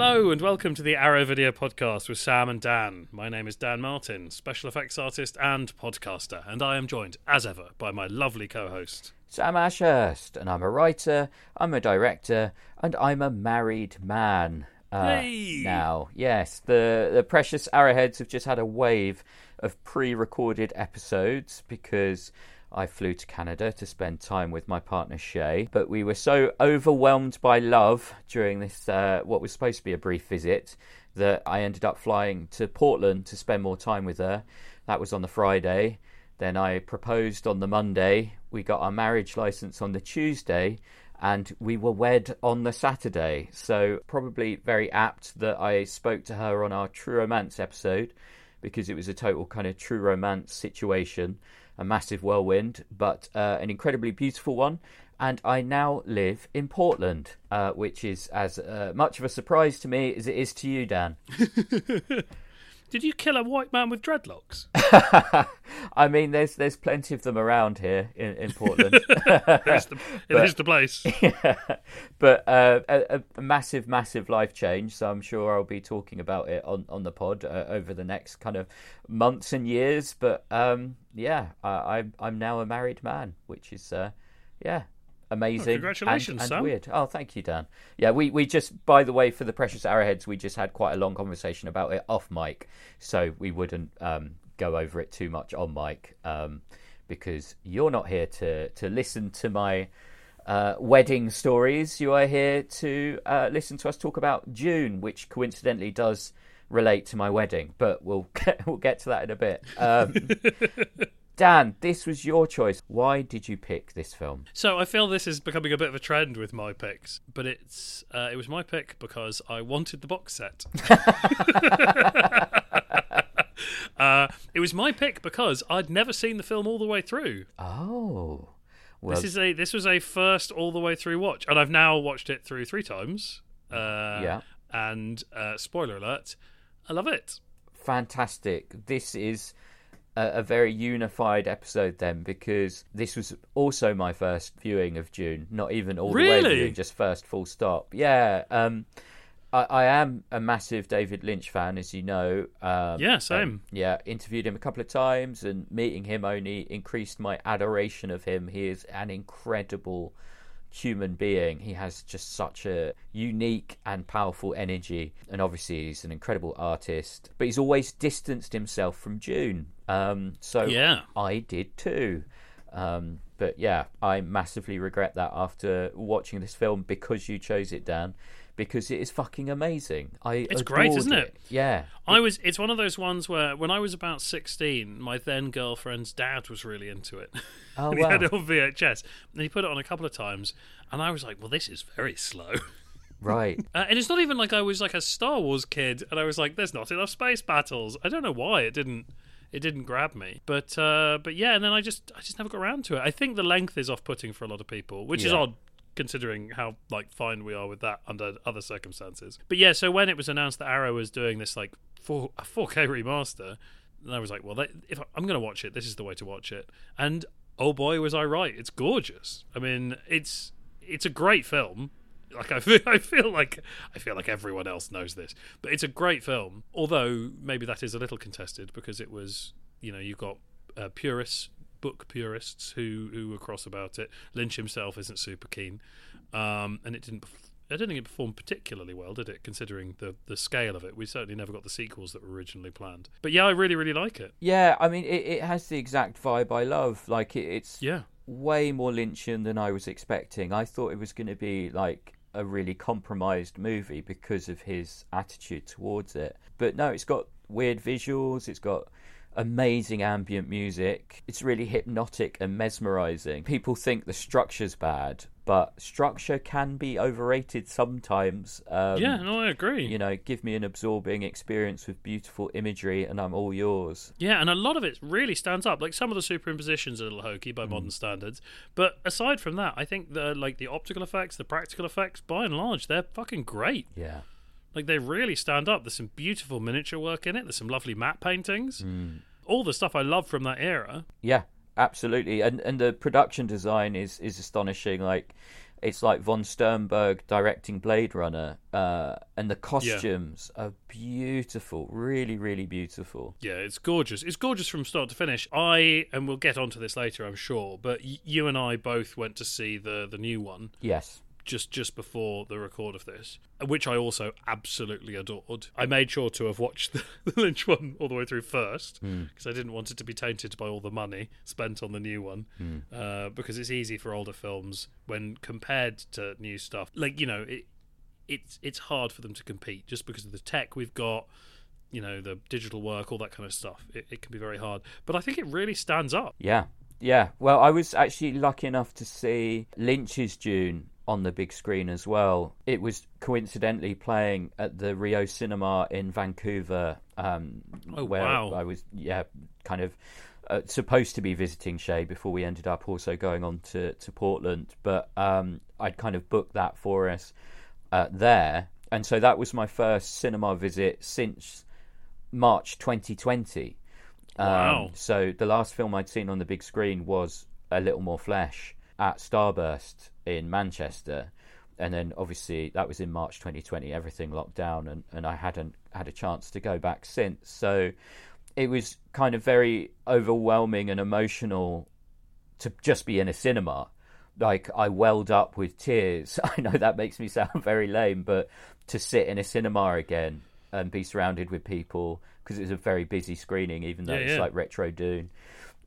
Hello and welcome to the Arrow Video Podcast with Sam and Dan. My name is Dan Martin, special effects artist and podcaster, and I am joined, as ever, by my lovely co host. Sam Ashurst, and I'm a writer, I'm a director, and I'm a married man. Uh, Hey! Now, yes, the the precious arrowheads have just had a wave of pre-recorded episodes because I flew to Canada to spend time with my partner Shay, but we were so overwhelmed by love during this uh, what was supposed to be a brief visit that I ended up flying to Portland to spend more time with her. That was on the Friday. Then I proposed on the Monday. We got our marriage license on the Tuesday, and we were wed on the Saturday. So, probably very apt that I spoke to her on our True Romance episode because it was a total kind of true romance situation. A massive whirlwind, but uh, an incredibly beautiful one. And I now live in Portland, uh, which is as uh, much of a surprise to me as it is to you, Dan. Did you kill a white man with dreadlocks? I mean, there's there's plenty of them around here in, in Portland. The, it is the place. but uh, a, a massive, massive life change. So I'm sure I'll be talking about it on, on the pod uh, over the next kind of months and years. But um, yeah, I, I'm I'm now a married man, which is uh, yeah. Amazing. and- congratulations, and, Sam. weird. Oh, thank you, Dan. Yeah, we, we just, by the way, for the Precious Arrowheads, we just had quite a long conversation about it off mic, so we wouldn't um, go over it too much on mic um, because you're not here to, to listen to my uh, wedding stories. You are here to uh, listen to us talk about Dune, which coincidentally does relate to my wedding, but we'll get, we'll get to that in a bit. Um, Dan, this was your choice. Why did you pick this film? So I feel this is becoming a bit of a trend with my picks, but it's uh, it was my pick because I wanted the box set. uh, it was my pick because I'd never seen the film all the way through. Oh, well, This is a this was a first all the way through watch, and I've now watched it through three times. Uh, Yeah. And uh, spoiler alert, I love it. fantastic. This is a, a very unified episode then because this was also my first viewing of Dune. Not even all the way Really? viewing, just first full stop. Yeah. Um, I, I am a massive David Lynch fan, as you know. Um, Yeah, same. yeah, interviewed him a couple of times, and meeting him only increased my adoration of him. He is an incredible human being. He has just such a unique and powerful energy, and obviously he's an incredible artist. But he's always distanced himself from Dune. Um, so Yeah. I did too. Um, but yeah, I massively regret that after watching this film because you chose it, Dan. Because it is fucking amazing. I It's great, isn't it? Yeah. I was. It's one of those ones where when I was about sixteen, my then girlfriend's dad was really into it. Oh, he had wow. it on VHS, and he put it on a couple of times, and I was like, "Well, this is very slow." Right. Uh, and it's not even like I was like a Star Wars kid, and I was like, "There's not enough space battles." I don't know why it didn't. It didn't grab me, but uh, but yeah, and then I just I just never got around to it. I think the length is off-putting for a lot of people, which is odd considering how like fine we are with that under other circumstances. But yeah, so when it was announced that Arrow was doing this like four a 4K remaster, and I was like, well, that, if I'm going to watch it, this is the way to watch it. And oh boy, was I right! It's gorgeous. I mean, it's it's a great film. Like I feel, I feel like I feel like everyone else knows this, but it's a great film. Although maybe that is a little contested because it was, you know, you've got uh, purists, book purists who who were cross about it. Lynch himself isn't super keen, um, and it didn't. I don't think it performed particularly well, did it? Considering the the scale of it, we certainly never got the sequels that were originally planned. But yeah, I really really like it. Yeah, I mean, it, it has the exact vibe I love. Like, it, it's Yeah, way more Lynchian than I was expecting. I thought it was going to be like a really compromised movie because of his attitude towards it. But no, it's got weird visuals, it's got amazing ambient music. It's really hypnotic and mesmerizing. People think the structure's bad, but structure can be overrated sometimes. Um, yeah, no, I agree. You know, give me an absorbing experience with beautiful imagery and I'm all yours. Yeah, and a lot of it really stands up. Like some of the superimpositions are a little hokey by modern standards, but aside from that, I think the like the optical effects, the practical effects, by and large, they're fucking great. Yeah. Like they really stand up. There's some beautiful miniature work in it. There's some lovely matte paintings. All the stuff I love from that era. Yeah, absolutely. And and the production design is is astonishing. Like it's like von Sternberg directing Blade Runner, uh, and the costumes are beautiful, really, really beautiful. Yeah, it's gorgeous. It's gorgeous from start to finish. I and we'll get onto this later, I'm sure. But y- you and I both went to see the the new one Yes. Just just before the record of this, which I also absolutely adored. I made sure to have watched the, the Lynch one all the way through first because I didn't want it to be tainted by all the money spent on the new one. Uh, because it's easy for older films when compared to new stuff. Like you know, it it's it's hard for them to compete just because of the tech we've got. You know the digital work, all that kind of stuff. It, it can be very hard, but I think it really stands up. Yeah, yeah. Well, I was actually lucky enough to see Lynch's Dune on the big screen as well. It was coincidentally playing at the Rio Cinema in Vancouver, um, Oh, where wow. I was, yeah, kind of. Uh, supposed to be visiting Shay before we ended up also going on to, to Portland, but um, I'd kind of booked that for us uh, there, and so that was my first cinema visit since March 2020. Wow. Um, so the last film I'd seen on the big screen was A Little More Flesh at Starburst in Manchester. And then obviously that was in March 2020, everything locked down, and, and I hadn't had a chance to go back since. So it was kind of very overwhelming and emotional to just be in a cinema. Like I welled up with tears. I know that makes me sound very lame, but to sit in a cinema again and be surrounded with people because it was a very busy screening, even though Yeah, it's yeah. like retro Dune.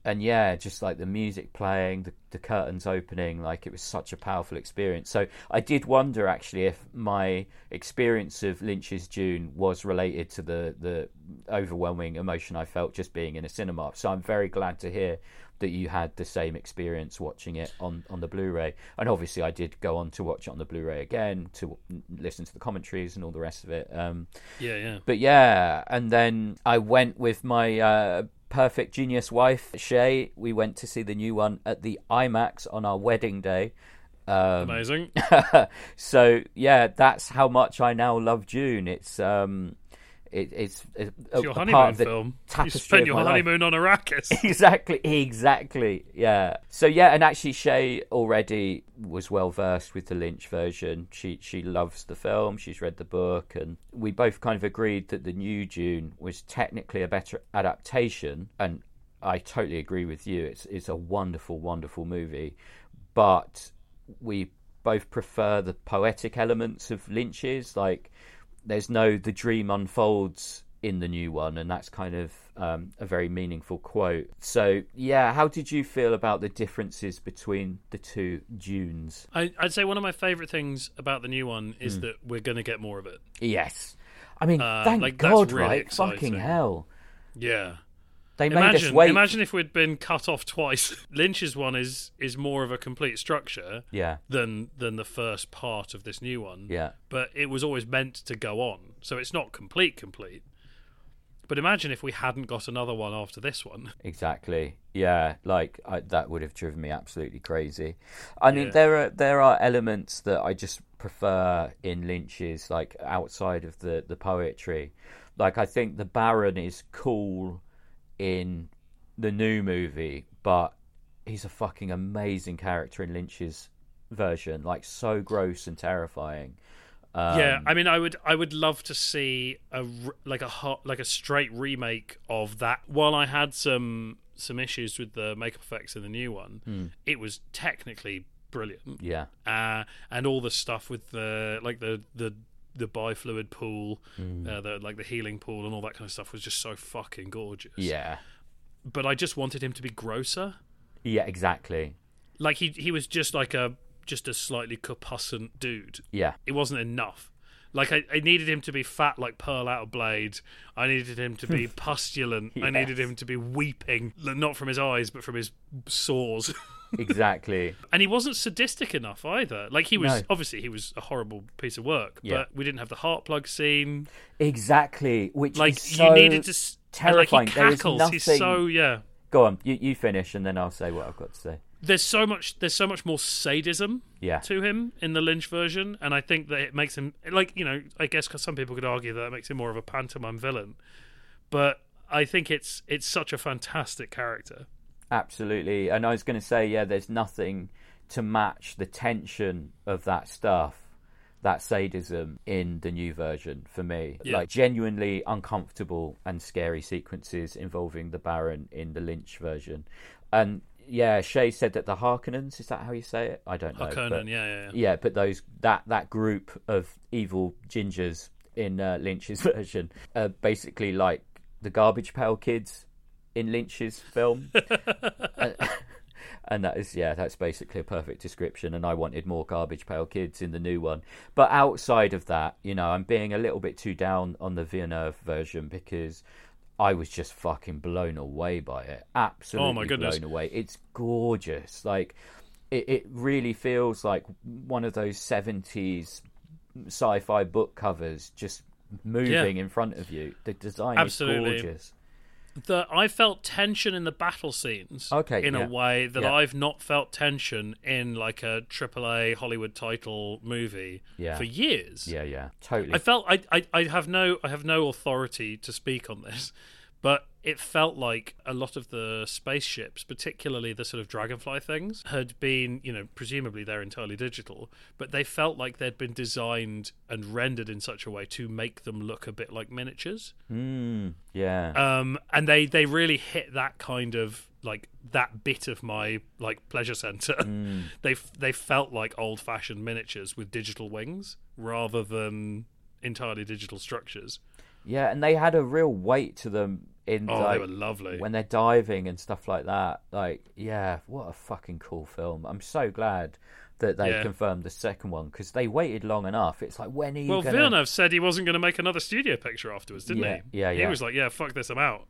And yeah, just like the music playing, the, the curtains opening, like it was such a powerful experience. So I did wonder actually if my experience of Lynch's Dune was related to the the overwhelming emotion I felt just being in a cinema. So I'm very glad to hear that you had the same experience watching it on, on the Blu-ray. And obviously, I did go on to watch it on the Blu-ray again to listen to the commentaries and all the rest of it. Um, Yeah, yeah. but yeah, and then I went with my uh, perfect genius wife, Shay. We went to see the new one at the IMAX on our wedding day. Um, Amazing. so yeah, that's how much I now love Dune. It's um, it, it's a, It's your honeymoon film. You spent your my life. honeymoon on Arrakis. exactly, exactly. Yeah. So yeah, and actually, Shay already was well versed with the Lynch version. She she loves the film. She's read the book, and we both kind of agreed that the new Dune was technically a better adaptation. And I totally agree with you. It's it's a wonderful, wonderful movie, but we both prefer the poetic elements of Lynch's. Like, there's no the dream unfolds in the new one, and that's kind of um, a very meaningful quote. So, yeah, how did you feel about the differences between the two Dunes? I, I'd say one of my favourite things about the new one is Hmm. that we're going to get more of it. Yes, I mean, Uh, thank like, God, really right? exciting. Fucking hell, Yeah. They made us Imagine, wait. imagine if we'd been cut off twice. Lynch's one is is more of a complete structure Yeah, than than the first part of this new one. yeah, But it was always meant to go on, so it's not complete complete. But imagine if we hadn't got another one after this one. exactly. Yeah, like I, that would have driven me absolutely crazy. I mean, Yeah. there are there are elements that I just prefer in Lynch's, like outside of the the poetry. Like I think the Baron is cool in the new movie, but he's a fucking amazing character in Lynch's version. Like so gross and terrifying. Um, yeah, I mean, I would, I would love to see a like a hot, like a straight remake of that. While I had some some issues with the makeup effects in the new one, Hmm. it was technically brilliant. yeah, uh, and all the stuff with the like the the the bifluid pool, Hmm. uh, the like the healing pool, and all that kind of stuff was just so fucking gorgeous. yeah, But I just wanted him to be grosser. yeah, exactly. Like he he was just like a just a slightly corpuscent dude. Yeah, It wasn't enough. Like I, I needed him to be fat like Pearl out of Blade. I needed him to be pustulent. I needed him to be weeping, not from his eyes but from his sores. exactly. And he wasn't sadistic enough either. Like he was No. obviously he was a horrible piece of work, Yeah. but we didn't have the heart plug scene. Exactly, which Like so you needed to s- and, like terrifying. he cackles. He's so yeah. Go on, you you finish, and then I'll say what I've got to say. There's so much there's so much more sadism Yeah, to him in the Lynch version, and I think that it makes him like you know I guess because some people could argue that it makes him more of a pantomime villain, but I think it's it's such a fantastic character. Absolutely. And I was going to say, yeah, there's nothing to match the tension of that stuff that sadism in the new version for me. Yeah. Like genuinely uncomfortable and scary sequences involving the Baron in the Lynch version. And yeah, Shay said that the Harkonnens, is that how you say it? I don't know. Harkonnen, but- yeah, yeah, yeah. yeah, but those that that group of evil gingers in uh, Lynch's version are basically like the garbage pail kids in Lynch's film. and, and that is yeah, that's basically a perfect description. And I wanted more garbage pail kids in the new one. But outside of that, you know, I'm being a little bit too down on the Villeneuve version because. I was just fucking blown away by it. Absolutely Oh my goodness. blown away. It's gorgeous. Like it, it really feels like one of those 70s sci-fi book covers just moving in front of you the design Absolutely. is gorgeous the I felt tension in the battle scenes. Okay, in yeah. a way that Yeah. I've not felt tension in like a AAA Hollywood title movie Yeah. for years. yeah yeah totally I felt I, I I have no I have no authority to speak on this, but it felt like a lot of the spaceships, particularly the sort of dragonfly things, had been you know presumably they're entirely digital, but they felt like they'd been designed and rendered in such a way to make them look a bit like miniatures. mm, yeah Um, and they they really hit that kind of like that bit of my like pleasure center. they they felt like old fashioned miniatures with digital wings rather than entirely digital structures. yeah and they had a real weight to them in Oh, like they were lovely. when they're diving and stuff like that like yeah what a fucking cool film i'm so glad that they Yeah. confirmed the second one because they waited long enough it's like when are you well, gonna Villeneuve said he wasn't going to make another studio picture afterwards, didn't Yeah, he? yeah, yeah. He was like, "Yeah, fuck this, I'm out."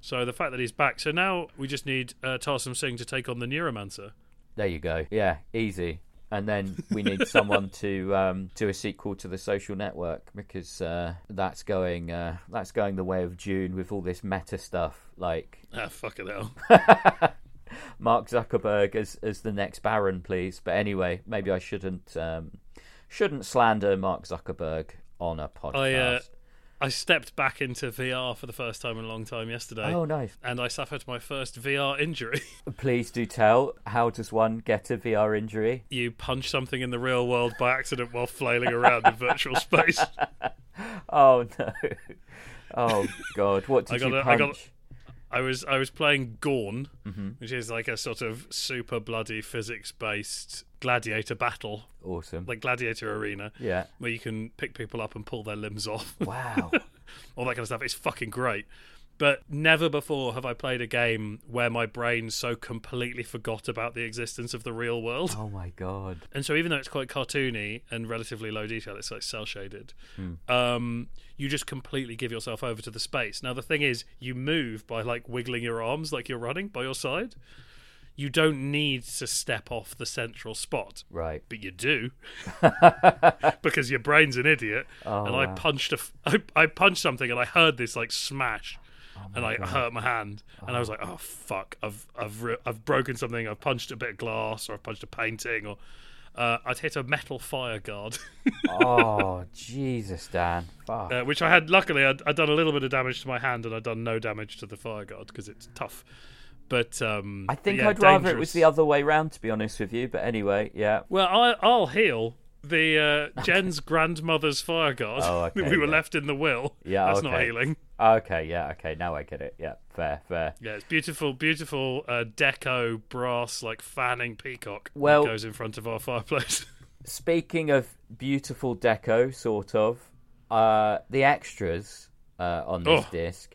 So the fact that he's back, so now we just need uh, Tarsem Singh to take on the Neuromancer. There you go. Yeah, easy. And then we need someone to um, do a sequel to the Social Network because uh, that's going uh, that's going the way of Dune with all this meta stuff like Ah, fuck it hell. Mark Zuckerberg as as the next Baron, please. But anyway, maybe I shouldn't um, shouldn't slander Mark Zuckerberg on a podcast. I uh, I stepped back into VR for the first time in a long time yesterday. oh, nice. and I suffered my first VR injury. Please do tell. How does one get a VR injury? you punch something in the real world by accident while flailing around in virtual space. Oh no. Oh God! What did I you got a- I punch? got I was I was playing Gorn, Mm-hmm. which is like a sort of super bloody physics based gladiator battle, Awesome. like gladiator arena, yeah. where you can pick people up and pull their limbs off, Wow. all that kind of stuff. It's fucking great. But never before have I played a game where my brain so completely forgot about the existence of the real world. oh my God. And so, even though it's quite cartoony and relatively low detail, it's like cell shaded. Um, you just completely give yourself over to the space. Now, the thing is, you move by like wiggling your arms like you're running by your side. You don't need to step off the central spot, Right. but you do because your brain's an idiot. Oh, and I wow. punched a, f- I, I punched something, and I heard this like smash, Oh and I hurt my hand, and I was like, "Oh fuck! I've I've I've broken something. I've punched a bit of glass, or I've punched a painting, or uh, I'd hit a metal fire guard, oh Jesus, Dan. Fuck. uh, which I had. Luckily, I'd, I'd done a little bit of damage to my hand, and I'd done no damage to the fire guard because it's tough. But um, I think yeah, I'd rather it was the other way round, to be honest with you. But anyway, yeah. Well, I, I'll heal the uh, Jen's grandmother's fire guard Oh, that okay, we were yeah. left in the will. Yeah, that's not healing. Okay, yeah, okay. Now I get it. Yeah, fair, fair. Yeah, it's beautiful, beautiful uh, deco brass like fanning peacock Well- that goes in front of our fireplace. Speaking of beautiful deco, sort of, uh, the extras uh, on this Oh. disc,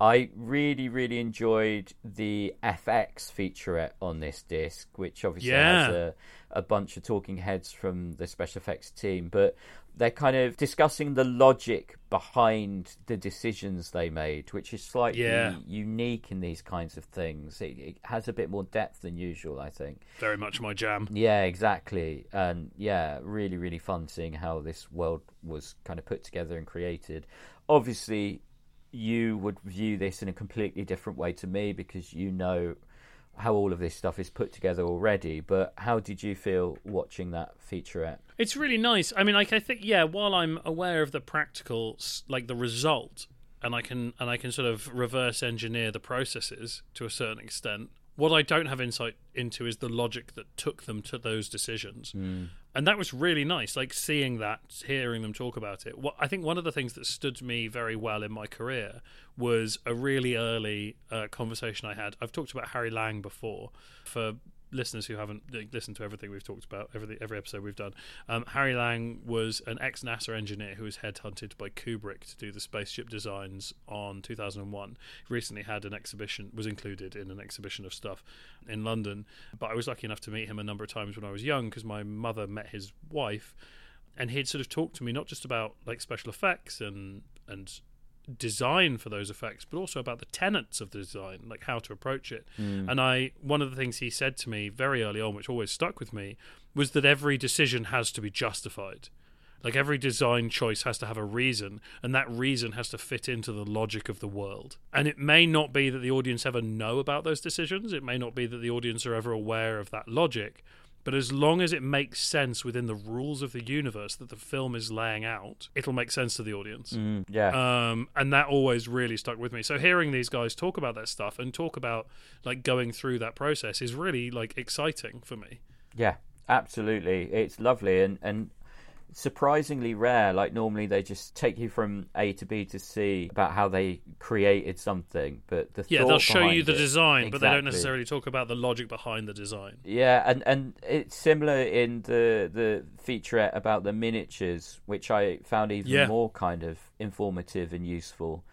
I really, really enjoyed the FX featurette on this disc, which obviously has a, a bunch of talking heads from the special effects team, but they're kind of discussing the logic behind the decisions they made, which is slightly Yeah. unique in these kinds of things. It, it has a bit more depth than usual, I think. Very much my jam. Yeah, exactly. And yeah, really, really fun seeing how this world was kind of put together and created. Obviously, you would view this in a completely different way to me because you know how all of this stuff is put together already. But how did you feel watching that featurette? It's really nice. I mean, like I think, yeah. While I'm aware of the practical, like the result, and I can and I can sort of reverse engineer the processes to a certain extent. What I don't have insight into is the logic that took them to those decisions. And that was really nice, like seeing that, hearing them talk about it. What I think one of the things that stood me very well in my career was a really early uh, conversation I had. I've talked about Harry Lange before. For listeners who haven't listened to everything we've talked about, every every episode we've done, um, Harry Lange was an ex NASA engineer who was headhunted by Kubrick to do the spaceship designs on 2001. He recently had an exhibition, was included in an exhibition of stuff in London. But I was lucky enough to meet him a number of times when I was young because my mother met his wife, and he'd sort of talked to me not just about like special effects and and design for those effects, but also about the tenets of the design, like how to approach it. Hmm. And I, one of the things he said to me very early on, which always stuck with me, was that every decision has to be justified. Like every design choice has to have a reason, and that reason has to fit into the logic of the world. And it may not be that the audience ever know about those decisions, it may not be that the audience are ever aware of that logic, but as long as it makes sense within the rules of the universe that the film is laying out, it'll make sense to the audience. Mm, yeah. Um, and that always really stuck with me. So hearing these guys talk about that stuff and talk about like going through that process is really like exciting for me. Yeah, absolutely. It's lovely and and surprisingly rare. Like normally they just take you from A to B to C about how they created something, but the Yeah, they'll show you the it- design, but they don't necessarily talk about the logic behind the design. Yeah, and and it's similar in the the featurette about the miniatures, which I found even Yeah. more kind of informative and useful.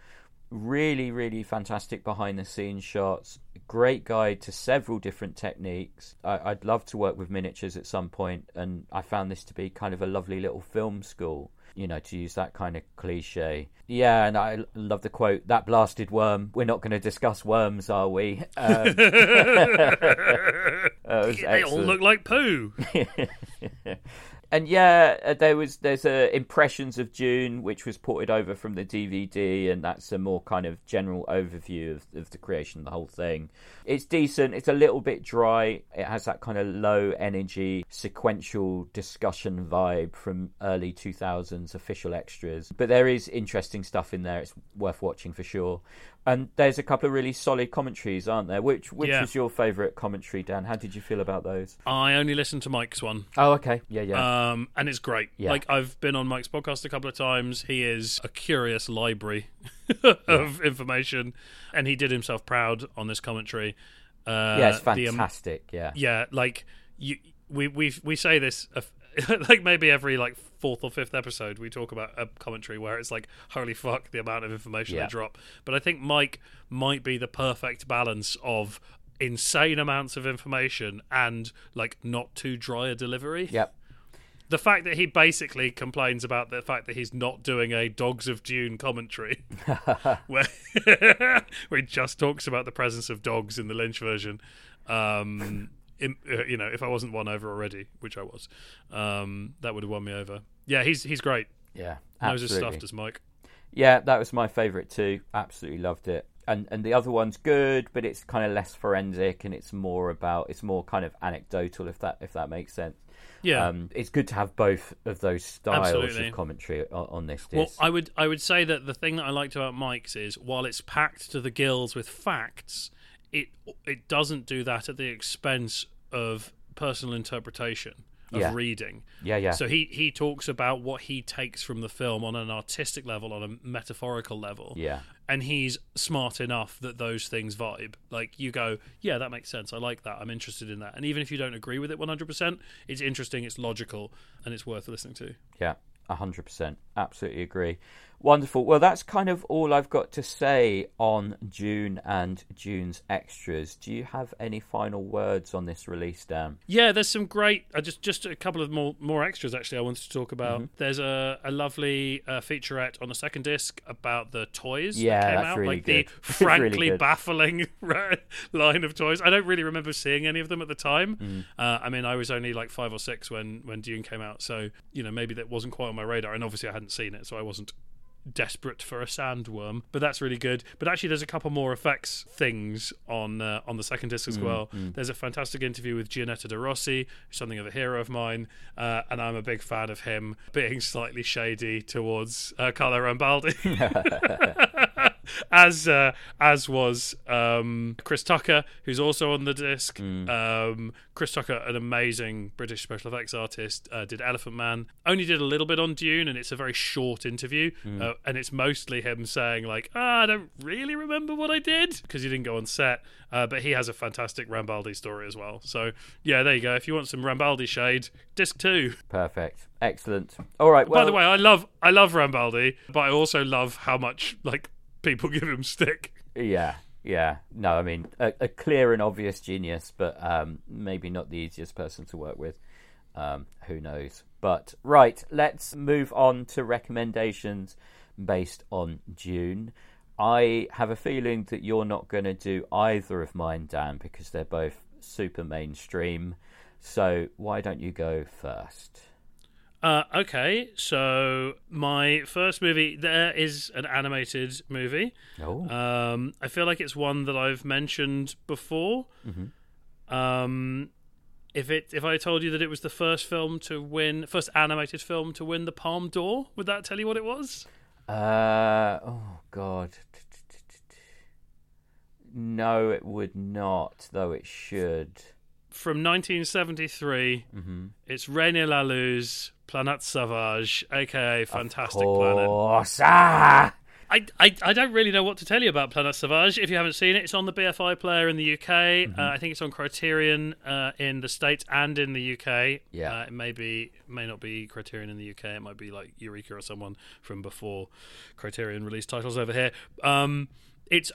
Really, really fantastic behind the scenes shots. Great guide to several different techniques. I, I'd love to work with miniatures at some point, and I found this to be kind of a lovely little film school. You know, to use that kind of cliche. Yeah, and I love the quote: "That blasted worm. We're not going to discuss worms, are we?" Um, they all look like poo. and yeah, uh, there was there's a impressions of Dune, which was ported over from the DVD, and that's a more kind of general overview of, of the creation of the whole thing. It's decent. It's a little bit dry. It has that kind of low energy sequential discussion vibe from early 2000s official extras, but there is interesting stuff in there. It's worth watching for sure. And there's a couple of really solid commentaries, aren't there? Which which Yeah. was your favourite commentary, Dan? How did you feel about those? I only listened to Mike's one. Oh, okay, yeah, yeah. Um, and it's great. Yeah. Like I've been on Mike's podcast a couple of times. He is a curious library of information, and he did himself proud on this commentary. Uh, yeah, it's the, um, fantastic. yeah, yeah, like you, we we we say this uh, like maybe every like fourth or fifth episode we talk about a commentary where it's like holy fuck the amount of information Yeah. they drop. But I think Mike might be the perfect balance of insane amounts of information and like not too dry a delivery Yep. The fact that he basically complains about the fact that he's not doing a Dogs of Dune commentary, where, where he just talks about the presence of dogs in the Lynch version. Um, in, uh, you know, if I wasn't won over already, which I was, um, that would have won me over. Yeah, he's he's great. Yeah, Knows his stuff, does Mike? Yeah, that was my favourite too. Absolutely loved it. And and the other one's good, but it's kind of less forensic and it's more about it's more kind of anecdotal if that if that makes sense. Yeah. Um, it's good to have both of those styles Absolutely. of commentary on, on this Well. I would I would say that the thing that I liked about Mike's is while it's packed to the gills with facts, it it doesn't do that at the expense of personal interpretation of Yeah. reading. yeah, yeah, So he he talks about what he takes from the film on an artistic level, on a metaphorical level. yeah, And he's smart enough that those things vibe. Like you go, yeah, that makes sense. I like that. I'm interested in that. And even if you don't agree with it 100%, it's interesting, it's logical, and it's worth listening to. yeah. Hundred percent. Absolutely agree. Wonderful. Well, that's kind of all I've got to say on Dune and Dune's extras. Do you have any final words on this release, Dan? Yeah, there's some great. Uh, just just a couple of more more extras actually. I wanted to talk about. Mm-hmm. There's a a lovely uh, featurette on the second disc about the toys. Yeah, that came that's out. really like the good. Really frankly good. baffling line of toys. I don't really remember seeing any of them at the time. Mm. Uh, I mean, I was only like five or six when when Dune came out, so you know maybe that wasn't quite on my radar. And obviously, I hadn't seen it, so I wasn't desperate for a sandworm but that's really good. But actually there's a couple more effects things on uh, on the second disc Mm, as well there's a fantastic interview with Giannetto De Rossi who's something of a hero of mine uh, and I'm a big fan of him being slightly shady towards uh, Carlo Rambaldi as uh, as was um, Chris Tucker, who's also on the disc. Hmm. Um, Chris Tucker, an amazing British special effects artist, uh, did Elephant Man. Only did a little bit on Dune, and it's a very short interview, Hmm. uh, and it's mostly him saying like, ah, "I don't really remember what I did" because he didn't go on set. Uh, but he has a fantastic Rambaldi story as well. So yeah, there you go. If you want some Rambaldi shade, disc two. Perfect. Excellent. All right. Well, By the way, I love I love Rambaldi, but I also love how much like people give him stick. Yeah, yeah. No, I mean a, a clear and obvious genius, but um, maybe not the easiest person to work with. Um, who knows? But right, let's move on to recommendations based on Dune. I have a feeling that you're not going to do either of mine, Dan, because they're both super mainstream. So why don't you go first? Uh, okay, so my first movie there is an animated movie. Oh, Um, I feel like it's one that I've mentioned before. Um, if it if I told you that it was the first film to win, first animated film to win the Palme d'Or, would that tell you what it was? Uh, oh God. No, it would not, though it should. From 1973, it's René Laloux's Planète Sauvage, aka Fantastic Planet. Course. Ah! I, I, I don't really know what to tell you about Planet Sauvage. If you haven't seen it, it's on the BFI player in the UK. Mm-hmm. Uh, I think it's on Criterion uh, in the States and in the UK. Yeah. Uh, it may be may not be Criterion in the UK. It might be like Eureka or someone from before Criterion released titles over here. Um, it's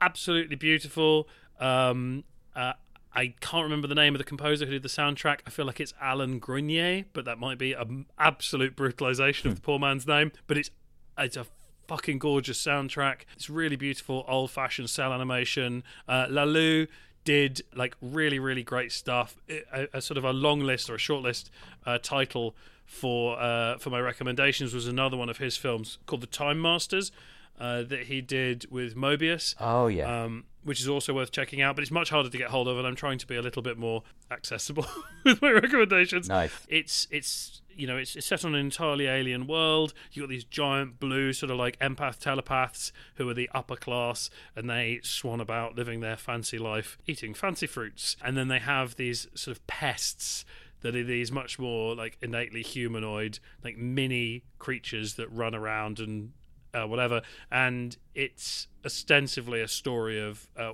absolutely beautiful. Um, uh, I can't remember the name of the composer who did the soundtrack. I feel like it's Alan Grenier, but that might be an absolute brutalization of the poor man's name. But it's it's a fucking gorgeous soundtrack. It's really beautiful, old fashioned cell animation. Uh, Laloux did like really, really great stuff. A, a sort of a long list or a short list uh, title for uh, for my recommendations was another one of his films called The Time Masters uh, that he did with Moebius Oh, yeah. um, which is also worth checking out. But it's much harder to get hold of, and I'm trying to be a little bit more accessible with my recommendations. Nice. It's it's you know it's, it's set on an entirely alien world. You got these giant blue sort of like empath telepaths who are the upper class, and they swan about living their fancy life, eating fancy fruits, and then they have these sort of pests that are these much more like innately humanoid, like mini creatures that run around and uh, whatever. And it's ostensibly a story of uh,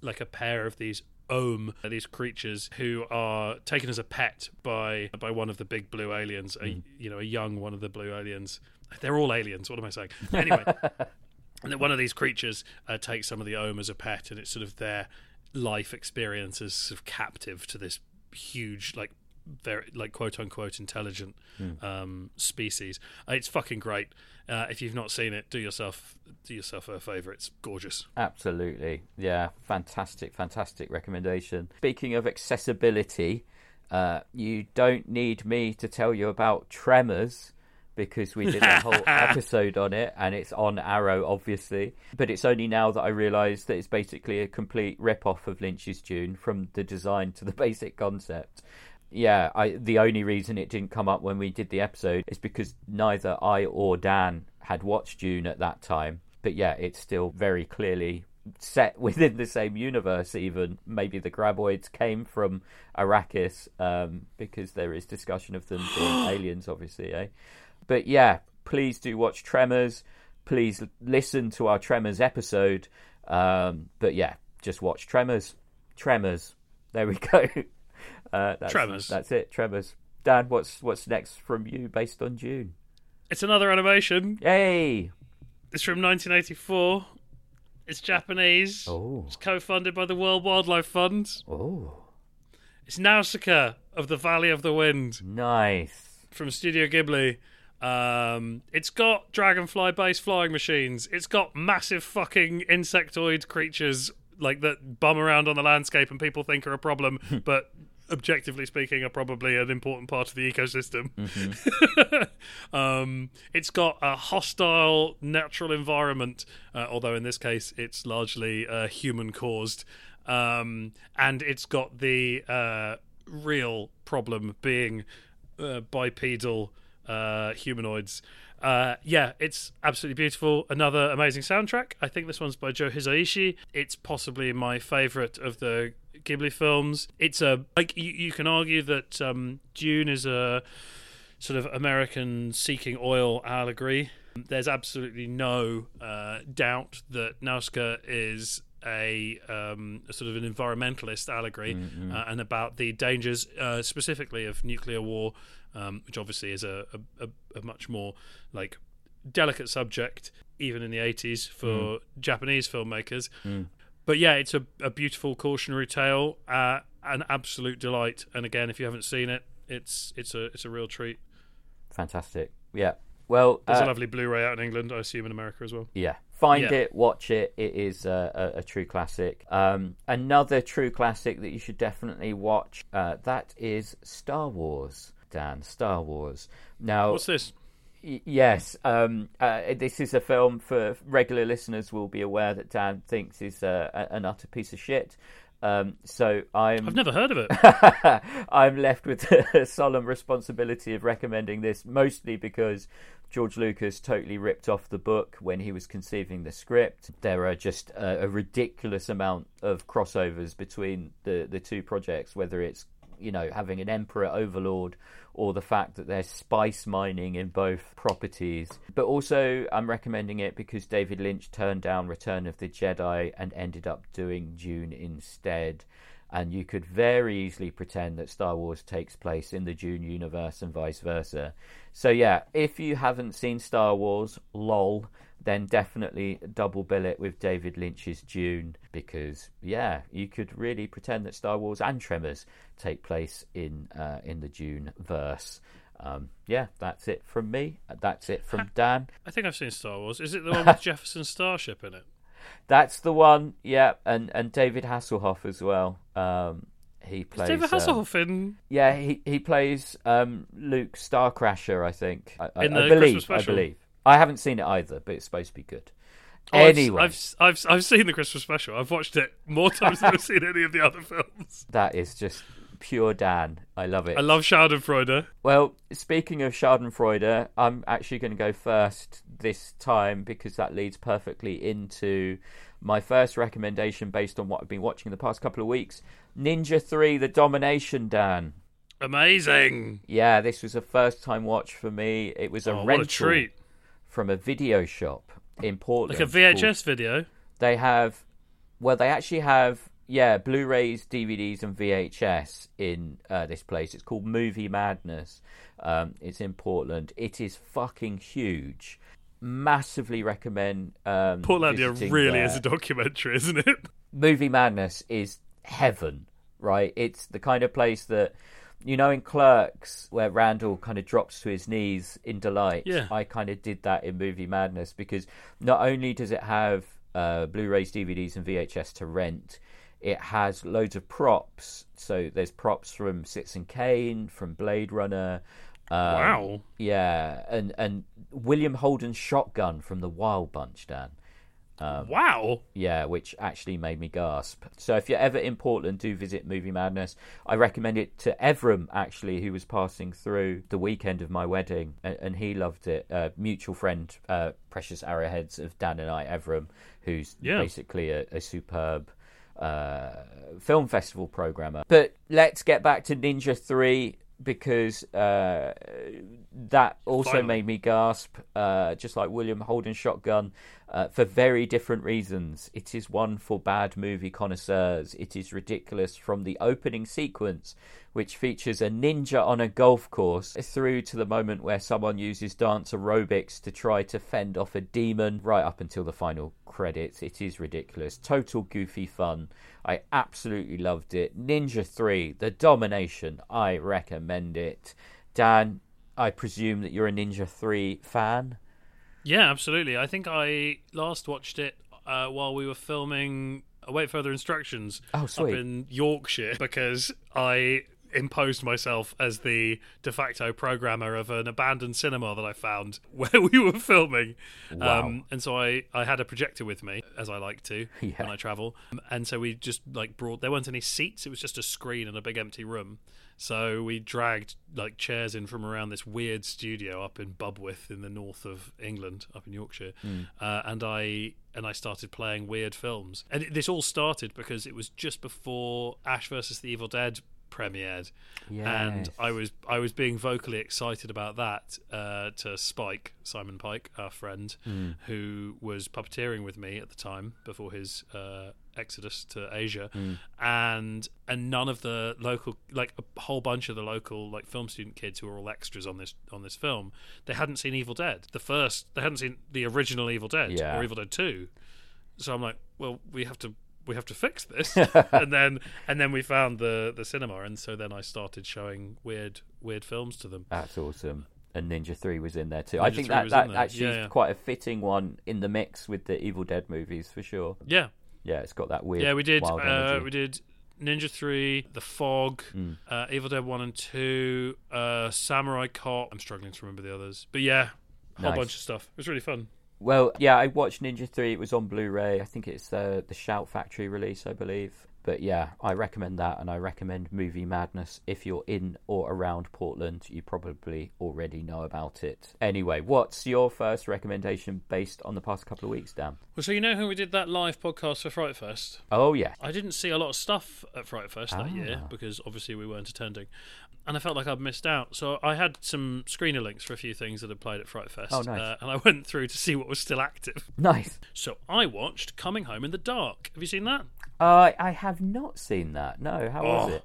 like a pair of these Om, these creatures who are taken as a pet by by one of the big blue aliens, a, you know, a young one of the blue aliens. They're all aliens. What am I saying? Anyway, and then one of these creatures uh, takes some of the Om as a pet, and it's sort of their life experience as sort of captive to this huge, like very like quote unquote intelligent um, species. It's fucking great. Uh, if you've not seen it, do yourself do yourself a favor. It's gorgeous. Absolutely. Yeah, fantastic, fantastic recommendation. Speaking of accessibility, uh, you don't need me to tell you about Tremors because we did a whole episode on it and it's on Arrow, obviously. But it's only now that I realise that it's basically a complete rip off of Lynch's Dune from the design to the basic concept. Yeah, I, the only reason it didn't come up when we did the episode is because neither I or Dan had watched Dune at that time. But yeah, it's still very clearly set within the same universe. Even maybe the graboids came from Arrakis um, because there is discussion of them being aliens, obviously. Eh? But yeah, please do watch Tremors. Please listen to our Tremors episode. Um, but yeah, just watch Tremors. Tremors. There we go. Uh, that's, Tremors. That's it. Tremors. Dan, what's what's next from you based on Dune? It's another animation. Yay! It's from 1984. It's Japanese. Oh, It's co-funded by the World Wildlife Fund. oh, It's Nausicaa of the Valley of the Wind nice. from Studio Ghibli. Um, it's got dragonfly-based flying machines. It's got massive fucking insectoid creatures like that bum around on the landscape and people think are a problem, but objectively speaking, are probably an important part of the ecosystem. um, it's got a hostile natural environment, uh, although in this case it's largely uh, human caused. Um, and it's got the uh, real problem being uh, bipedal uh, humanoids. Uh, yeah, it's absolutely beautiful. Another amazing soundtrack. I think this one's by Joe Hisaishi. It's possibly my favorite of the Ghibli films. It's a like you, you can argue that um, Dune is a sort of American seeking oil allegory. There's absolutely no uh, doubt that Nausicaa is a, um, a, sort of an environmentalist allegory Mm-hmm. uh, and about the dangers uh, specifically of nuclear war, um, which obviously is a, a, a much more like delicate subject even in the 80s for Mm. Japanese filmmakers. But yeah, it's a, a beautiful cautionary tale, uh, an absolute delight. And again, if you haven't seen it, it's it's a it's a real treat. Fantastic. Yeah. Well, There's uh, a lovely Blu-ray out in England, I assume in America as well. Yeah, find Yeah. it, watch it. It is a, a, a true classic. Um, another true classic that you should definitely watch. Uh, that is Star Wars. Dan, Star Wars. Now, What's this? Yes, um, uh, this is a film for regular listeners will be aware that Dan thinks is uh, an utter piece of shit. Um, so I'm I've never heard of it. I'm left with the solemn responsibility of recommending this, mostly because George Lucas totally ripped off the book when he was conceiving the script. There are just a, a ridiculous amount of crossovers between the, the two projects, whether it's you know having an emperor overlord or the fact that there's spice mining in both properties. But also, I'm recommending it because David Lynch turned down Return of the Jedi and ended up doing Dune instead. And you could very easily pretend that Star Wars takes place in the Dune universe and vice versa. So, yeah, if you haven't seen Star Wars, lol, then definitely double bill it with David Lynch's Dune because, yeah, you could really pretend that Star Wars and Tremors take place in uh, in the Dune verse. Um, yeah, that's it from me. That's it from Dan. I think I've seen Star Wars. Is it the one with Jefferson Starship in it? That's the one. Yeah, and and David Hasselhoff as well. Um, he plays. David uh, Hasselhoff in yeah, he he plays um, Luke Starcrasher. I think. I, I, In I the believe. Christmas I special? believe. I haven't seen it either, but it's supposed to be good. Oh, anyway, I've, I've I've seen the Christmas special. I've watched it more times than I've seen any of the other films. that is just pure Dan. I love it. I love Schadenfreude. Well, speaking of Schadenfreude, I'm actually going to go first this time because that leads perfectly into my first recommendation based on what I've been watching the past couple of weeks Ninja 3 The Domination, Dan. Amazing. Yeah, this was a first time watch for me. It was a Oh, what a treat. From a video shop in Portland. Like a called- VHS video. they have well they actually have yeah blu-rays dvds and vhs in uh, this place it's called movie madness um, it's in portland it is fucking huge massively recommend um, Portlandia really there. is a documentary, isn't it? movie madness is heaven right it's the kind of place that you know in clerks where randall kind of drops to his knees in delight Yeah. i kind of did that in movie madness because not only does it have uh, blu-rays dvds and vhs to rent it has loads of props so there's props from citizen kane from blade runner um, wow. yeah and and william holden's shotgun from the wild bunch dan wow. yeah, which actually made me gasp. So if you're ever in Portland, do visit Movie Madness. I recommend it to Evram, actually, who was passing through the weekend of my wedding, and, and he loved it. Uh, mutual friend, uh, Precious Arrowheads of Dan and I, Evram, who's Yeah. basically a, a superb uh, film festival programmer. But let's get back to Ninja 3 because uh, that also Finally. made me gasp, uh, just like William Holden Shotgun, uh, for very different reasons. It is one for bad movie connoisseurs. It is ridiculous from the opening sequence, which features a ninja on a golf course, through to the moment where someone uses dance aerobics to try to fend off a demon, right up until the final credits. It is ridiculous. Total goofy fun. I absolutely loved it. Ninja 3, The Domination. I recommend it. Dan, I presume that you're a Ninja 3 fan? Yeah, absolutely. I think I last watched it uh, while we were filming Await Further Instructions Oh, up in Yorkshire because I imposed myself as the de facto programmer of an abandoned cinema that I found where we were filming. Wow. Um, and so I, I had a projector with me, as I like to Yeah. when I travel. And so we just like brought, there weren't any seats, it was just a screen in a big empty room. So we dragged like chairs in from around this weird studio up in Bubwith in the north of England, up in Yorkshire, uh, and I and I started playing weird films. And it, this all started because it was just before Ash versus the Evil Dead premiered, and I was I was being vocally excited about that uh, to Spike Simon Pike, our friend, Hmm. who was puppeteering with me at the time before his uh, exodus to Asia, Hmm. and and none of the local like a whole bunch of the local like film student kids who were all extras on this on this film, they hadn't seen Evil Dead, the first, they hadn't seen the original Evil Dead Yeah. or Evil Dead Two, so I'm like, well, we have to. We have to fix this, and then and then we found the the cinema, and so then I started showing weird weird films to them. That's awesome. And Ninja Three was in there too. I think that that actually Yeah, is yeah. quite a fitting one in the mix with the Evil Dead movies for sure. Yeah, Yeah, it's got that weird. yeah, we did. Uh, we did Ninja Three, The Fog, Mm. uh, Evil Dead One and Two, uh, Samurai Cop. I'm struggling to remember the others, but yeah, a whole Nice. bunch of stuff. It was really fun. Well, yeah, I watched Ninja Three. It was on Blu-ray. I think it's the the Shout Factory release, I believe. But yeah, I recommend that, and I recommend Movie Madness if you're in or around Portland. You probably already know about it. Anyway, what's your first recommendation based on the past couple of weeks, Dan? Well, so you know how we did that live podcast for Fright Fest? Oh yeah, I didn't see a lot of stuff at Fright Fest that year Ah. because obviously we weren't attending. And I felt like I'd missed out. So I had some screener links for a few things that had played at Fright Fest. Oh, nice. uh, and I went through to see what was still active. nice. So I watched Coming Home in the Dark. Have you seen that? Uh, I have not seen that. No, how was Oh. it?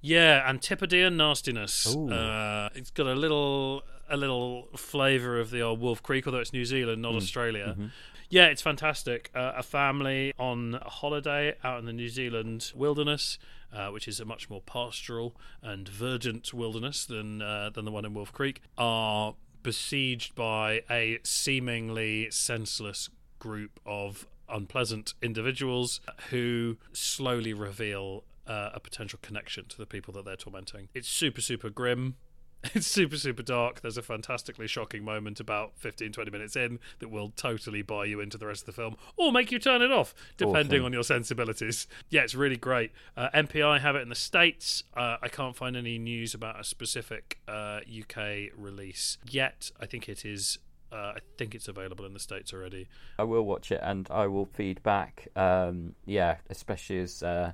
Yeah, Antipodean nastiness. Uh, it's got a little a little flavour of the old Wolf Creek, although it's New Zealand, Mm. not Australia. Mm-hmm. Yeah, it's fantastic. Uh, a family on a holiday out in the New Zealand wilderness, uh, which is a much more pastoral and verdant wilderness than uh, than the one in Wolf Creek, are besieged by a seemingly senseless group of unpleasant individuals who slowly reveal uh, a potential connection to the people that they're tormenting. It's super, super grim. It's super, super dark. There's a fantastically shocking moment about 15, 20 minutes in that will totally buy you into the rest of the film or make you turn it off, depending Awesome. on your sensibilities. Yeah, it's really great. Uh, MPI have it in the States. Uh, I can't find any news about a specific uh, UK release yet. I think it is. Uh, I think it's available in the states already. I will watch it and I will feed back. Um, yeah, especially as uh,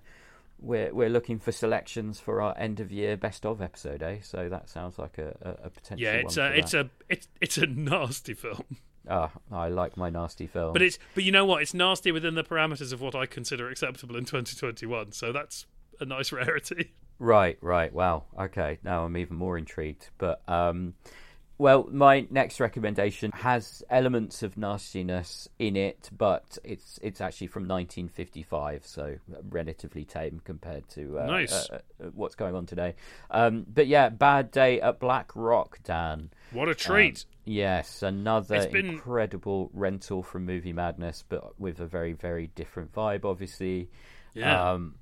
we're we're looking for selections for our end of year best of episode, eh? So that sounds like a, a, a potential. Yeah, it's one a it's that. a it's it's a nasty film. Ah, I like my nasty film. But it's but you know what? It's nasty within the parameters of what I consider acceptable in 2021. So that's a nice rarity. Right, right. Wow. Okay. Now I'm even more intrigued. But um, well, my next recommendation has elements of nastiness in it, but it's it's actually from 1955, so relatively tame compared to uh, Nice. uh, uh, what's going on today. Um, but yeah, Bad Day at Black Rock, Dan. What a treat! Yes, another been- incredible rental from Movie Madness, but with a very, very different vibe, obviously. yeah, Um,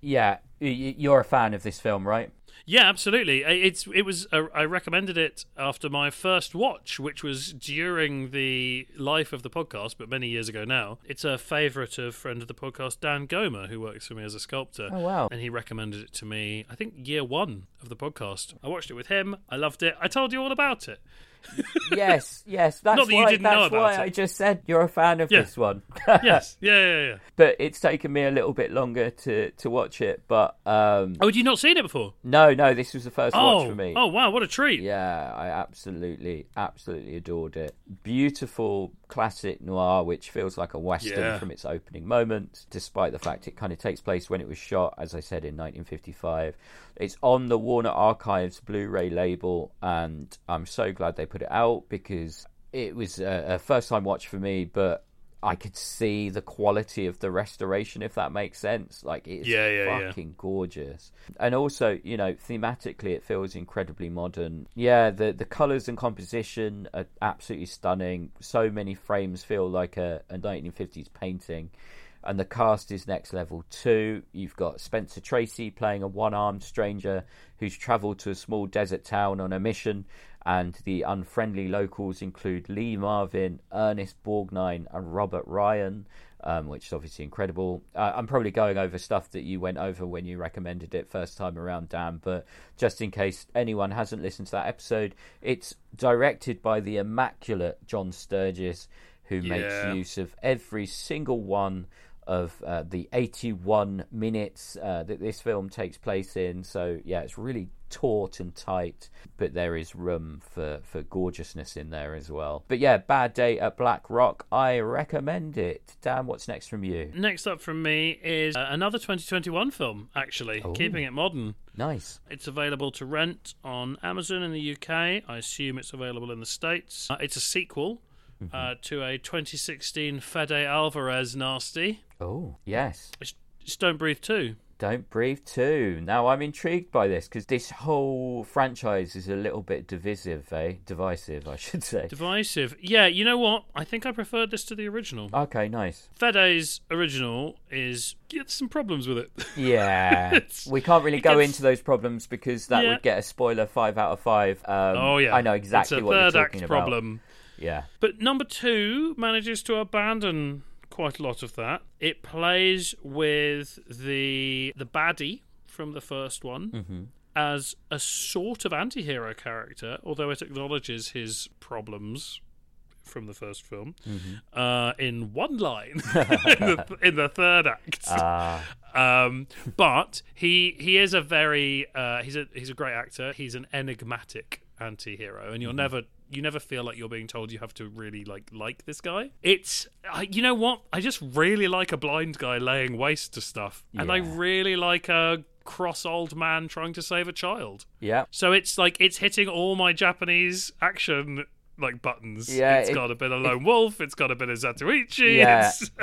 yeah, y- y- you're a fan of this film, right? Yeah, absolutely. It's it was. Uh, I recommended it after my first watch, which was during the life of the podcast, but many years ago now. It's a favourite of friend of the podcast Dan Gomer, who works for me as a sculptor. Oh wow! and he recommended it to me. I think year one of the podcast. I watched it with him. I loved it. I told you all about it. yes, yes. That's Not that you why. didn't that's know about why it. I just said you're a fan of Yeah. this one. Yes, yeah, yeah, yeah. but it's taken me a little bit longer to to watch it. But um, Oh, had you not seen it before? no, no, this was the first watch Oh, for me. oh wow, what a treat! Yeah, I absolutely, absolutely adored it. Beautiful classic noir, which feels like a western Yeah. from its opening moment, despite the fact it kind of takes place when it was shot, as I said, in 1955. It's on the Warner Archives Blu-ray label, and I'm so glad they put it out because it was a, a first-time watch for me, but. I could see the quality of the restoration, if that makes sense. Like it's Yeah, yeah, yeah. fucking gorgeous, and also you know thematically it feels incredibly modern. Yeah, the the colors and composition are absolutely stunning. So many frames feel like a, a 1950s painting. and the cast is next level too. You've got Spencer Tracy playing a one armed stranger who's travelled to a small desert town on a mission, and the unfriendly locals include Lee Marvin, Ernest Borgnine, and Robert Ryan. Um, which is obviously incredible. Uh, I'm probably going over stuff that you went over when you recommended it first time around, Dan, but just in case anyone hasn't listened to that episode, it's directed by the immaculate John Sturges, who Yeah. makes use of every single one of uh, the 81 minutes uh, that this film takes place in. So yeah, it's really taut and tight, but there is room for for gorgeousness in there as well. But yeah, Bad Day at Black Rock, I recommend it. Dan, what's next from you? Next up from me is uh, another 2021 film, actually, Oh. keeping it modern. Nice. It's available to rent on Amazon in the UK. I assume it's available in the States. Uh, it's a sequel uh, to a 2016 Fede Alvarez nasty. Oh yes. It's, it's Don't Breathe 2. Don't Breathe 2. Now, I'm intrigued by this because this whole franchise is a little bit divisive, eh? Divisive, I should say. Divisive. Yeah, you know what? I think I preferred this to the original. Okay, nice. Fede's original is. Yeah, there's some problems with it. Yeah. We can't really go gets- into those problems because that Yeah. would get a spoiler 5 out of 5. Um, oh, yeah. I know exactly it's a what you're third talking act about. problem. Yeah. But number two manages to abandon quite a lot of that. It plays with the the baddie from the first one Mm-hmm. as a sort of anti-hero character, although it acknowledges his problems from the first film Mm-hmm. uh, in one line in, the, in the third act. Ah, Um, but he he is a very uh, he's a he's a great actor. He's an enigmatic anti-hero, and you'll never you never feel like you're being told you have to really like like this guy. It's I you know what? I just really like a blind guy laying waste to stuff, and I really like a cross old man trying to save a child. yeah. So it's like it's hitting all my Japanese action like buttons. Yeah, it's it- got a bit of lone wolf. It's got a bit of Zatoichi. Yeah. It's,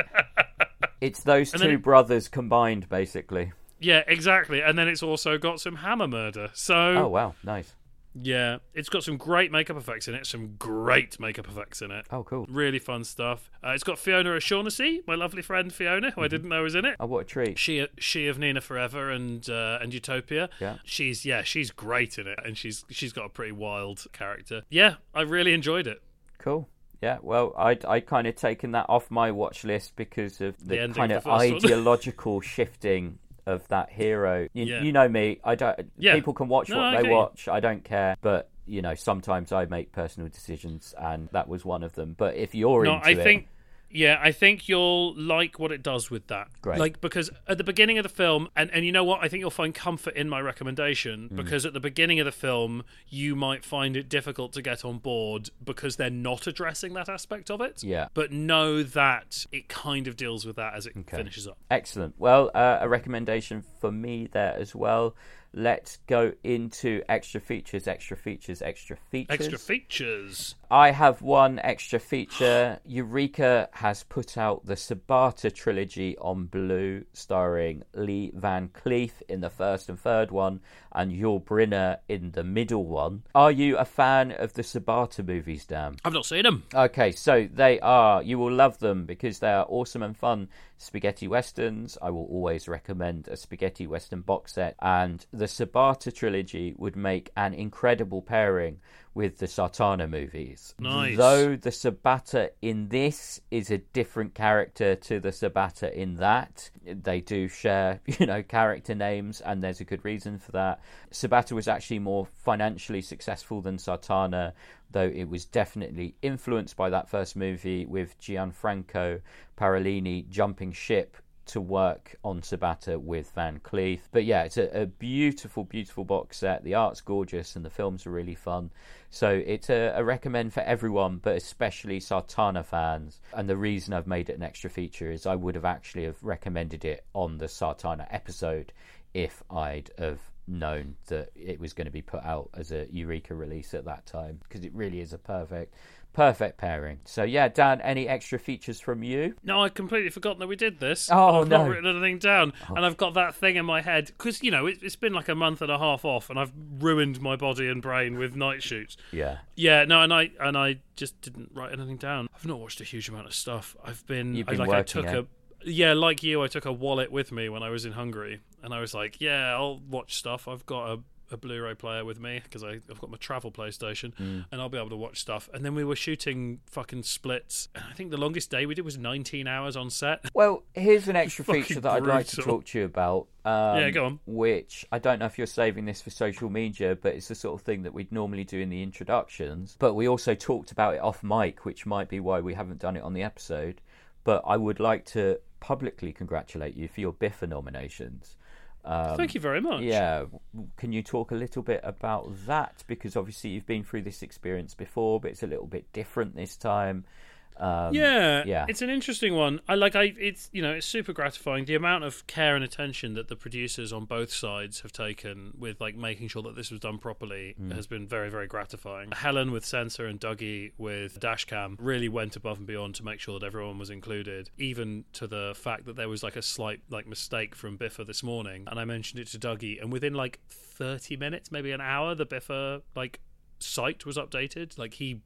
It's those And two it- brothers combined, basically. yeah, exactly. And then it's also got some hammer murder. So Oh, wow. Nice. Yeah, it's got some great makeup effects in it. Some great makeup effects in it. Oh, cool. Really fun stuff. Uh, it's got Fiona O'Shaughnessy, my lovely friend Fiona, Mm-hmm. who I didn't know was in it. Oh, what a treat. She she of Nina Forever and uh, and Utopia. Yeah. She's yeah, she's great in it, and she's she's got a pretty wild character. Yeah, I really enjoyed it. Cool. Yeah, well, I'd, I'd kind of taken that off my watch list because of The the, kind of of the first one. ideological shifting of that hero. You, Yeah. you know me, I don't. Yeah. People can watch No, what I they get you. watch. I don't care, but you know, sometimes I make personal decisions, and that was one of them. But if you're No, into I it, think. Yeah, I think you'll like what it does with that. Great. Like because at the beginning of the film, and and you know what, I think you'll find comfort in my recommendation Hmm. because at the beginning of the film, you might find it difficult to get on board because they're not addressing that aspect of it. Yeah. But know that it kind of deals with that as it finishes up. Excellent. Well, uh, a recommendation for me there as well. Let's go into extra features, extra features, extra features. Extra features. I have one extra feature. Eureka has put out the Sabata trilogy on Blue, starring Lee Van Cleef in the first and third one, and Yul Brynner in the middle one. Are you a fan of the Sabata movies, Dan? I've not seen them. Okay, so they are. You will love them because they are awesome and fun spaghetti westerns. I will always recommend a spaghetti western box set, and the Sabata trilogy would make an incredible pairing with the Sartana movies. Nice. Though the Sabata in this is a different character to the Sabata in that, they do share, you know, character names, and there's a good reason for that. Sabata was actually more financially successful than Sartana, though it was definitely influenced by that first movie with Gianfranco Parolini jumping ship to work on Sabata with Van Cleef. But yeah, it's a, a beautiful, beautiful box set. The art's gorgeous and the films are really fun. So it's a, a recommend for everyone, but especially Sartana fans. And the reason I've made it an extra feature is I would have actually have recommended it on the Sartana episode if I'd have known that it was going to be put out as a Eureka release at that time because it really is a perfect perfect pairing. So yeah, Dan, any extra features from you? No, I'd completely forgotten that we did this. Oh, I've no. not written anything down, and I've got that thing in my head because you know it, it's been like a month and a half off, and I've ruined my body and brain with night shoots. Yeah. Yeah, no, and I and I just didn't write anything down. I've not watched a huge amount of stuff. I've been, You've I, been like I took eh? a yeah, like you, I took a wallet with me when I was in Hungary, and I was like, yeah, I'll watch stuff. I've got a a Blu-ray player with me because I've got my travel PlayStation, Mm. and I'll be able to watch stuff. And then we were shooting fucking splits. And I think the longest day we did was 19 hours on set. Well, here's an extra feature that I'd like to talk to you about. Um, Yeah, go on. Which I don't know if you're saving this for social media, but it's the sort of thing that we'd normally do in the introductions. But we also talked about it off mic, which might be why we haven't done it on the episode. But I would like to publicly congratulate you for your BIFA nominations. Um, Thank you very much. Yeah, can you talk a little bit about that? Because obviously you've been through this experience before, but it's a little bit different this time. Um, yeah, yeah. It's an interesting one. I like. I it's you know it's super gratifying. The amount of care and attention that the producers on both sides have taken with like making sure that this was done properly Mm. has been very very gratifying. Helen with Censor and Dougie with Dashcam really went above and beyond to make sure that everyone was included, even to the fact that there was like a slight like mistake from BIFA this morning, and I mentioned it to Dougie, and within like thirty minutes, maybe an hour, the BIFA like site was updated. Like he,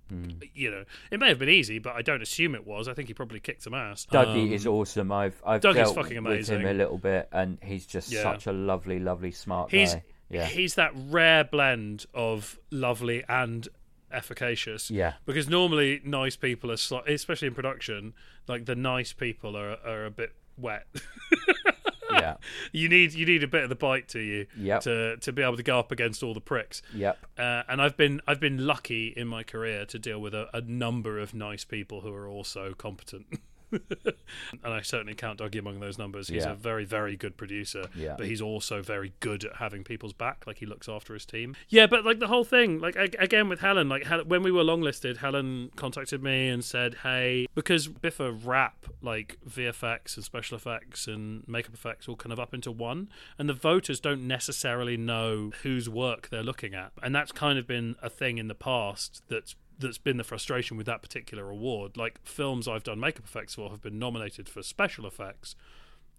you know, it may have been easy, but I don't assume it was. I think he probably kicked some ass. Dougie Um, is awesome. I've I've Dougie's dealt fucking with him a little bit, and he's just Yeah. such a lovely, lovely, smart He's guy. Yeah, he's that rare blend of lovely and efficacious. yeah, Because normally nice people are, sli- especially in production, like the nice people are are a bit wet. yeah, you need you need a bit of the bite to you Yep. to to be able to go up against all the pricks. yep. Uh, and I've been I've been lucky in my career to deal with a, a number of nice people who are also competent. and I certainly count Dougie among those numbers. He's Yeah. a very, very good producer, Yeah. but he's also very good at having people's back. Like he looks after his team. Yeah, but like the whole thing, like again with Helen, like when we were longlisted, Helen contacted me and said, "Hey, because BIFA wrap like VFX and special effects and makeup effects all kind of up into one, and the voters don't necessarily know whose work they're looking at, and that's kind of been a thing in the past that's that's been the frustration with that particular award. Like films I've done makeup effects for have been nominated for special effects,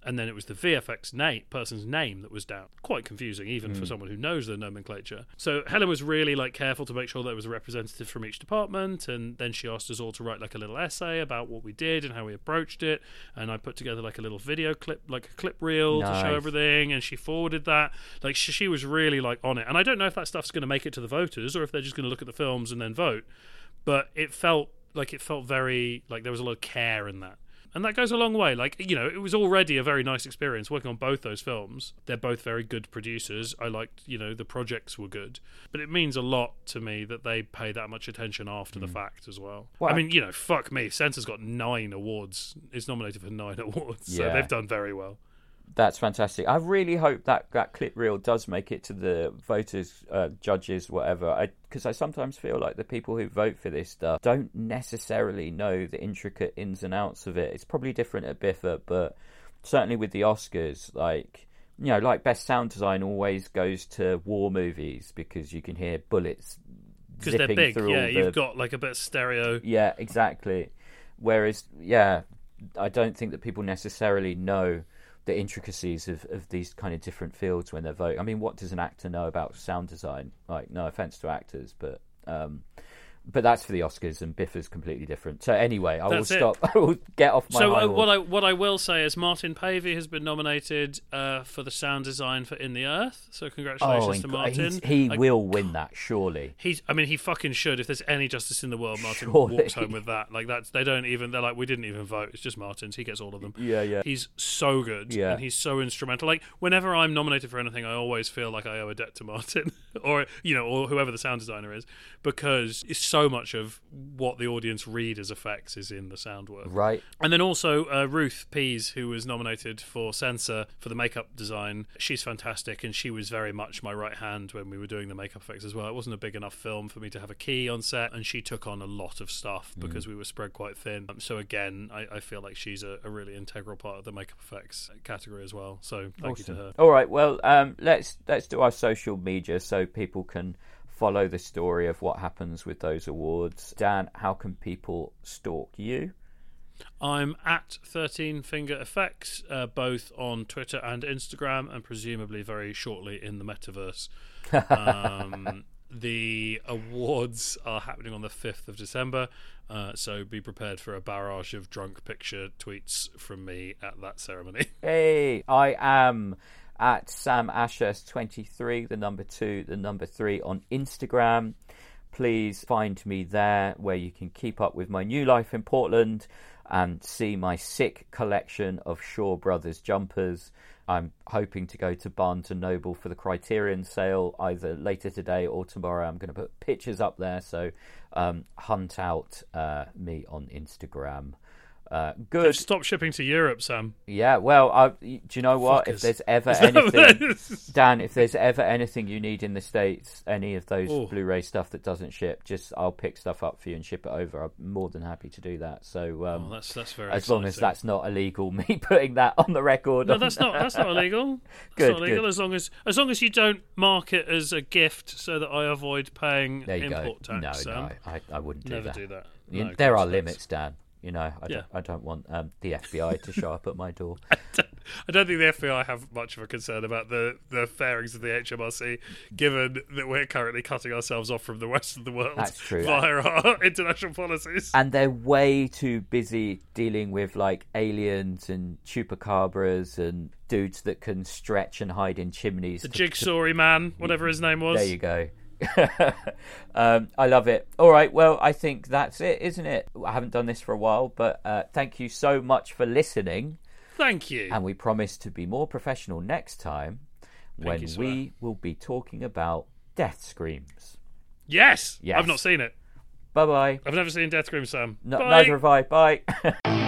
and then it was the VFX name, person's name that was down. Quite confusing, even Hmm. for someone who knows the nomenclature. So Helen was really like careful to make sure there was a representative from each department, and then she asked us all to write like a little essay about what we did and how we approached it. And I put together like a little video clip, like a clip reel to show everything, and she forwarded that. Like she, she was really like on it. And I don't know if that stuff's going to make it to the voters or if they're just going to look at the films and then vote. But it felt like it felt very like there was a lot of care in that. And that goes a long way. Like, you know, it was already a very nice experience working on both those films. They're both very good producers. I liked, you know, the projects were good. But it means a lot to me that they pay that much attention after the mm. fact as well. Well, I mean, you know, fuck me. Censor's got nine awards. Is nominated for nine awards. So they've done very well. That's fantastic. I really hope that that clip reel does make it to the voters, uh, judges, whatever. Because I, sometimes feel like the people who vote for this stuff don't necessarily know the intricate ins and outs of it. It's probably different at BIFA, but certainly with the Oscars, like you know, like best sound design always goes to war movies because you can hear bullets Because they're big. Yeah, the you've got like a bit of stereo. yeah, exactly. Whereas, yeah, I don't think that people necessarily know the intricacies of, of these kind of different fields when they're voting. I mean, what does an actor know about sound design? Like, no offense to actors, but um, but that's for the Oscars, and BIFA's completely different. So anyway, I That's will stop. I will get off my So uh, what. I what I will say is Martin Pavey has been nominated uh, for the sound design for In the Earth. So congratulations Oh, to Martin. he I- will win that surely. He's. I mean, he fucking should. If there's any justice in the world, Martin Surely. walks home with that. Like that's. They don't even. They're like, we didn't even vote. It's just Martin's. He gets all of them. Yeah, yeah. He's so good. Yeah. And he's so instrumental. Like whenever I'm nominated for anything, I always feel like I owe a debt to Martin, or you know, or whoever the sound designer is, because it's so much of what the audience read as effects is in the sound work. Right. And then also uh, Ruth Pease, who was nominated for Censor for the makeup design. She's fantastic, and she was very much my right hand when we were doing the makeup effects as well. It wasn't a big enough film for me to have a key on set, and she took on a lot of stuff because we were spread quite thin. Um, so again, I, I feel like she's a, a really integral part of the makeup effects category as well. So thank you to her. All right. Well, um, let's let's do our social media so people can follow the story of what happens with those awards. Dan, how can people stalk you? I'm at 13 Finger Effects, uh, both on Twitter and Instagram, and presumably very shortly in the metaverse. Um, the awards are happening on the 5th of December, uh, so be prepared for a barrage of drunk picture tweets from me at that ceremony. Hey, I am at Sam Ashurst 23, the number two, the number three on Instagram. Please find me there where you can keep up with my new life in Portland and see my sick collection of Shaw Brothers jumpers. I'm hoping to go to Barnes and Noble for the Criterion sale either later today or tomorrow. I'm going to put pictures up there, so um, hunt out uh, me on Instagram. Uh, good. Stop shipping to Europe, Sam. Yeah, well, I, do you know what? If there's ever anything, Dan, if there's ever anything you need in the states, any of those Oh. Blu-ray stuff that doesn't ship, just I'll pick stuff up for you and ship it over. I'm more than happy to do that. So, um, Oh, that's that's very. as long as that's not illegal, me putting that on the record. No, on- that's not. That's not illegal. That's Good, not illegal good. as long as as long as you don't mark it as a gift, so that I avoid paying import go. tax. No, Sam. no, I, I wouldn't do never that. do that. No, there are limits, Dan. You know, I Yeah. don't, I don't want um, the FBI to show up at my door. I don't think the FBI have much of a concern about the, the fairings of the HMRC, given that we're currently cutting ourselves off from the rest of the world That's true. via our international policies. and they're way too busy dealing with like aliens and chupacabras and dudes that can stretch and hide in chimneys. the to- Jigsawry man, whatever his name was. There you go. um, I love it. All right, well, I think that's it, isn't it? I haven't done this for a while, but uh, thank you so much for listening. Thank you. And we promise to be more professional next time when you, we will be talking about death screams. yes, Yes. I've not seen it. Bye bye. I've never seen Death Scream, Sam. No, Bye. neither have I. Bye.